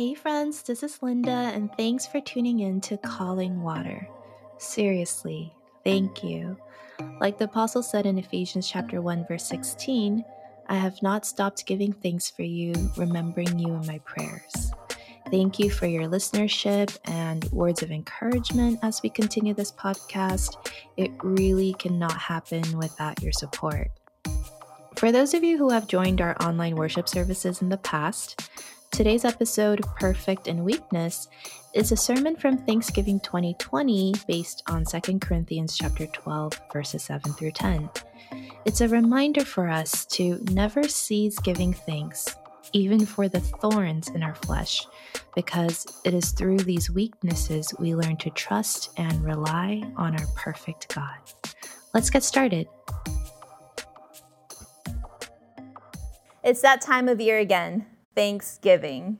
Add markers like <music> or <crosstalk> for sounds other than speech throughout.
Hey, friends, this is Linda, and thanks for tuning in to Calling Water. Seriously, thank you. Like the Apostle said in Ephesians chapter 1, verse 16, I have not stopped giving thanks for you, remembering you in my prayers. Thank you for your listenership and words of encouragement as we continue this podcast. It really cannot happen without your support. For those of you who have joined our online worship services in the past, Today's episode, Perfect in Weakness, is a sermon from Thanksgiving 2020 based on 2 Corinthians chapter 12 verses 7 through 10. It's a reminder for us to never cease giving thanks, even for the thorns in our flesh, because it is through these weaknesses we learn to trust and rely on our perfect God. Let's get started. It's that time of year again. Thanksgiving.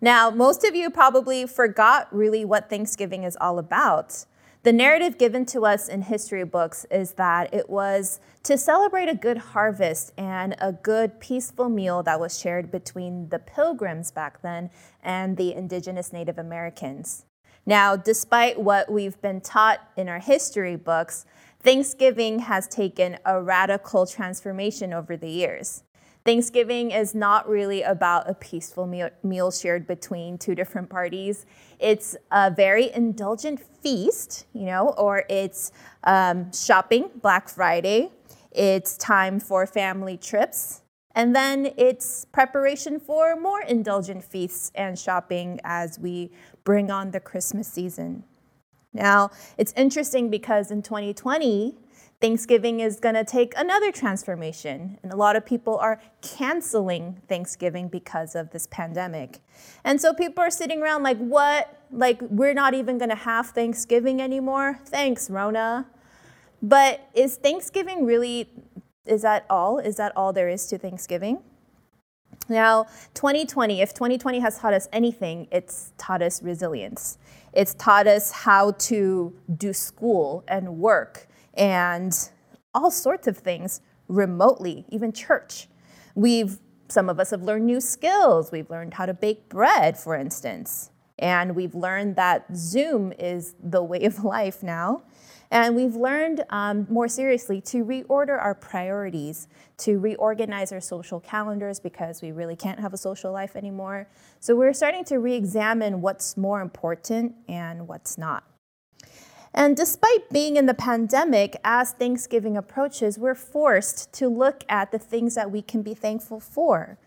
Now, most of you probably forgot really what Thanksgiving is all about. The narrative given to us in history books is that it was to celebrate a good harvest and a good peaceful meal that was shared between the pilgrims back then and the indigenous Native Americans. Now, despite what we've been taught in our history books, Thanksgiving has taken a radical transformation over the years. Thanksgiving is not really about a peaceful meal, shared between two different parties. It's a very indulgent feast, you know, or it's um, shopping, Black Friday. It's time for family trips. And then it's preparation for more indulgent feasts and shopping as we bring on the Christmas season. Now, it's interesting because in 2020, Thanksgiving is going to take another transformation, and a lot of people are canceling Thanksgiving because of this pandemic. And so people are sitting around like, what? Like, we're not even going to have Thanksgiving anymore? Thanks, Rona. But is Thanksgiving really, is that all? Is that all there is to Thanksgiving? Now, 2020, if 2020 has taught us anything, it's taught us resilience. It's taught us how to do school and work and all sorts of things remotely, even church. We've some of us have learned new skills. We've learned how to bake bread, for instance. And we've learned that Zoom is the way of <laughs> life now. And we've learned um, more seriously to reorder our priorities, to reorganize our social calendars because we really can't have a social life anymore. So we're starting to re examine what's more important and what's not. And despite being in the pandemic, as Thanksgiving approaches, we're forced to look at the things that we can be thankful for.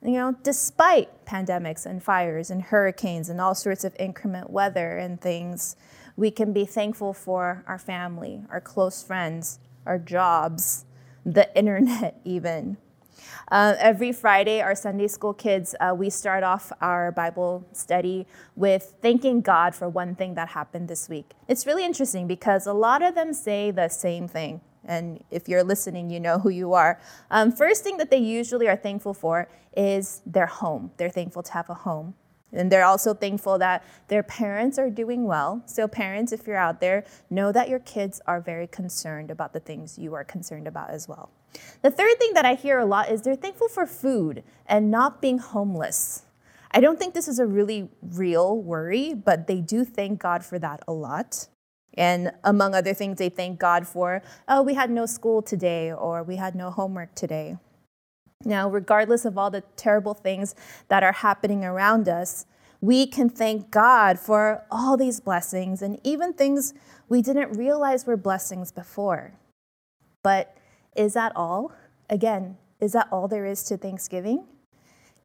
You know, despite pandemics and fires and hurricanes and all sorts of inclement weather and things, we can be thankful for our family, our close friends, our jobs, the <laughs> internet, even. Uh, every Friday, our Sunday school kids, uh, we start off our Bible study with thanking God for one thing that happened this week. It's really interesting because a lot of them say the same thing. And if you're listening, you know who you are. Um, first thing that they usually are thankful for is their home. They're thankful to have a home. And they're also thankful that their parents are doing well. So, parents, if you're out there, know that your kids are very concerned about the things you are concerned about as well. The third thing that I hear a lot is they're thankful for food and not being homeless. I don't think this is a really real worry, but they do thank God for that a lot. And among other things, they thank God for, oh, we had no school today or we had no homework today. Now, regardless of all the terrible things that are happening around us, we can thank God for all these blessings and even things we didn't realize were blessings before. But is that all? Again, is that all there is to Thanksgiving?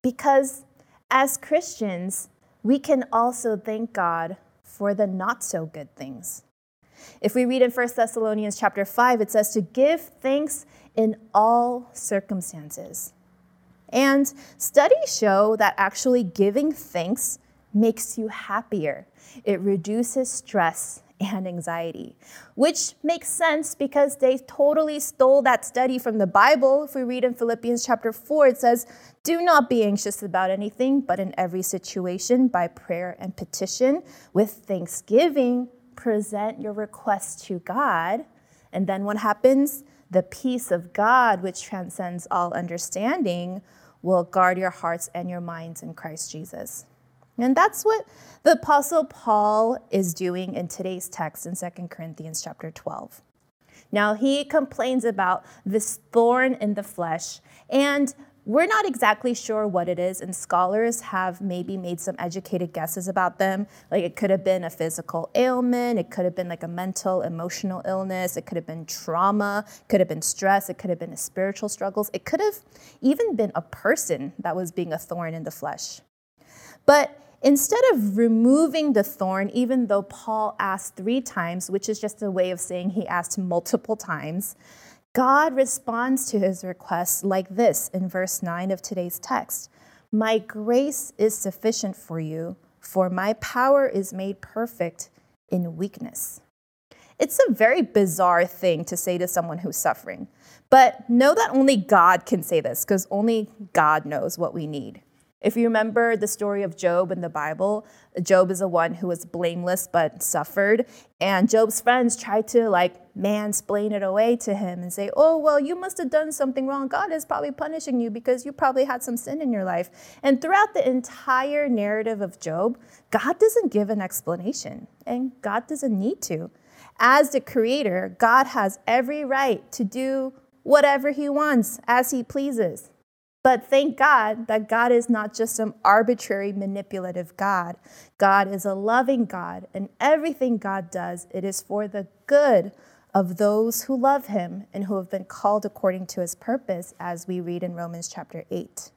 Because as Christians, we can also thank God for the not so good things. If we read in 1 Thessalonians chapter 5, it says to give thanks in all circumstances. And studies show that actually giving thanks makes you happier. It reduces stress and anxiety, which makes sense because they totally stole that study from the Bible. If we read in Philippians chapter 4, it says, Do not be anxious about anything, but in every situation, by prayer and petition, with thanksgiving, present your request to God. And then what happens? The peace of God, which transcends all understanding, will guard your hearts and your minds in Christ Jesus. And that's what the apostle Paul is doing in today's text in 2 Corinthians chapter 12. Now, he complains about this thorn in the flesh, and we're not exactly sure what it is, and scholars have maybe made some educated guesses about them. Like it could have been a physical ailment, it could have been like a mental, emotional illness, it could have been trauma, it could have been stress, it could have been spiritual struggles, it could have even been a person that was being a thorn in the flesh. But instead of removing the thorn, even though Paul asked three times, which is just a way of saying he asked multiple times, God responds to his request like this in verse 9 of today's text My grace is sufficient for you, for my power is made perfect in weakness. It's a very bizarre thing to say to someone who's suffering, but know that only God can say this because only God knows what we need. If you remember the story of Job in the Bible, Job is the one who was blameless but suffered. And Job's friends tried to like mansplain it away to him and say, Oh, well, you must have done something wrong. God is probably punishing you because you probably had some sin in your life. And throughout the entire narrative of Job, God doesn't give an explanation, and God doesn't need to. As the creator, God has every right to do whatever he wants as he pleases. But thank God that God is not just some arbitrary, manipulative God. God is a loving God, and everything God does, it is for the good of those who love him and who have been called according to his purpose, as we read in Romans chapter 8.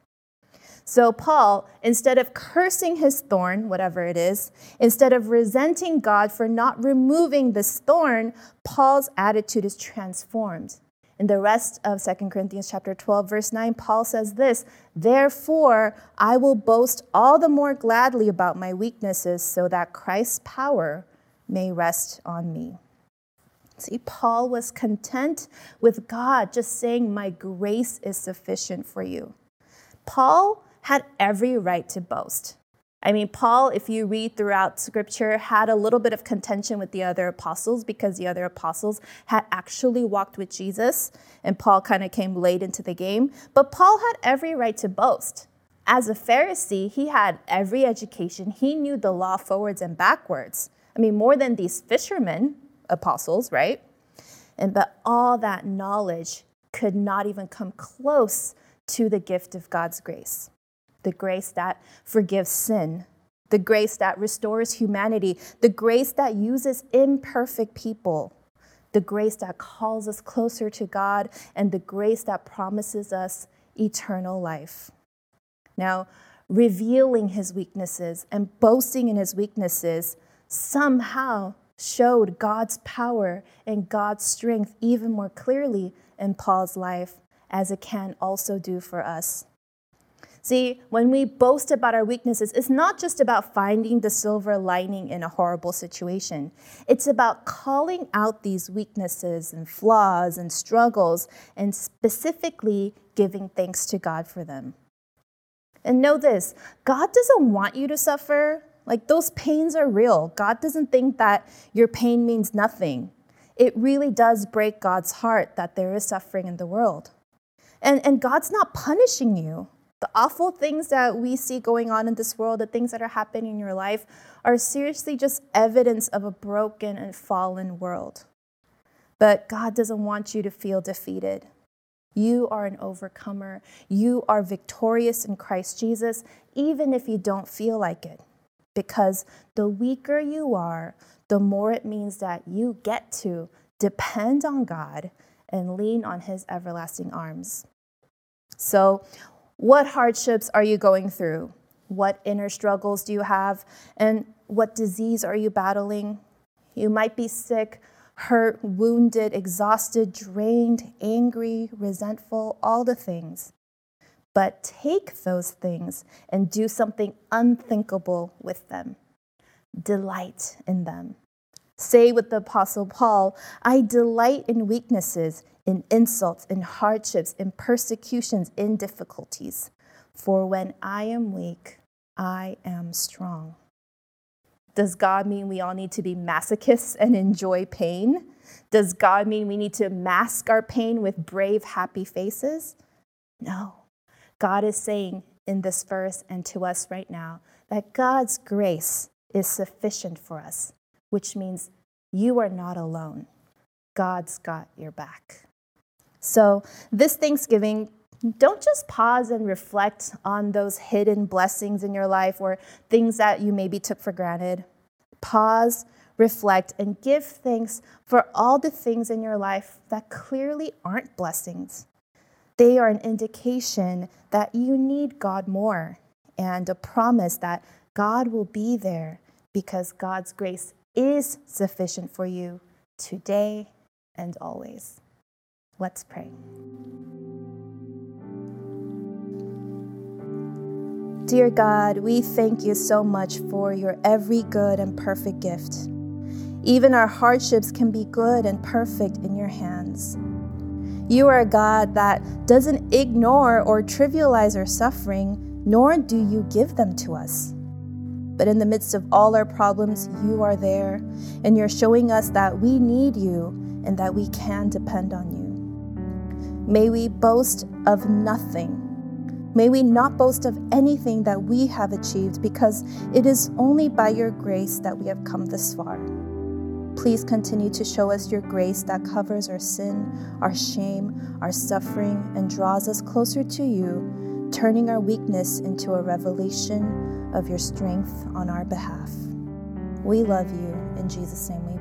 So, Paul, instead of cursing his thorn, whatever it is, instead of resenting God for not removing this thorn, Paul's attitude is transformed. In the rest of 2 Corinthians chapter 12 verse 9 Paul says this, "Therefore I will boast all the more gladly about my weaknesses so that Christ's power may rest on me." See, Paul was content with God just saying, My grace is sufficient for you. Paul had every right to boast. I mean, Paul, if you read throughout scripture, had a little bit of contention with the other apostles because the other apostles had actually walked with Jesus, and Paul kind of came late into the game. But Paul had every right to boast. As a Pharisee, he had every education, he knew the law forwards and backwards. I mean, more than these fishermen, apostles, right? And but all that knowledge could not even come close to the gift of God's grace the grace that forgives sin, the grace that restores humanity, the grace that uses imperfect people, the grace that calls us closer to God, and the grace that promises us eternal life. Now, revealing his weaknesses and boasting in his weaknesses somehow showed God's power and God's strength even more clearly in Paul's life, as it can also do for us. See, when we boast about our weaknesses, it's not just about finding the silver lining in a horrible situation. It's about calling out these weaknesses and flaws and struggles and specifically giving thanks to God for them. And know this God doesn't want you to suffer. Like those pains are real. God doesn't think that your pain means nothing. It really does break God's heart that there is suffering in the world. And, and God's not punishing you. The awful things that we see going on in this world, the things that are happening in your life, are seriously just evidence of a broken and fallen world. But God doesn't want you to feel defeated. You are an overcomer. You are victorious in Christ Jesus, even if you don't feel like it. Because the weaker you are, the more it means that you get to depend on God and lean on his everlasting arms. So, what hardships are you going through? What inner struggles do you have? And what disease are you battling? You might be sick, hurt, wounded, exhausted, drained, angry, resentful, all the things. But take those things and do something unthinkable with them. Delight in them. Say with the Apostle Paul, I delight in weaknesses, in insults, in hardships, in persecutions, in difficulties. For when I am weak, I am strong. Does God mean we all need to be masochists and enjoy pain? Does God mean we need to mask our pain with brave, happy faces? No. God is saying in this verse and to us right now that God's grace is sufficient for us, which means you are not alone. God's got your back. So, this Thanksgiving, don't just pause and reflect on those hidden blessings in your life or things that you maybe took for granted. Pause, reflect, and give thanks for all the things in your life that clearly aren't blessings. They are an indication that you need God more and a promise that God will be there because God's grace is sufficient for you today and always. Let's pray. Dear God, we thank you so much for your every good and perfect gift. Even our hardships can be good and perfect in your hands. You are a God that doesn't ignore or trivialize our suffering, nor do you give them to us. But in the midst of all our problems, you are there, and you're showing us that we need you and that we can depend on you. May we boast of nothing. May we not boast of anything that we have achieved because it is only by your grace that we have come this far. Please continue to show us your grace that covers our sin, our shame, our suffering, and draws us closer to you, turning our weakness into a revelation of your strength on our behalf. We love you. In Jesus' name we.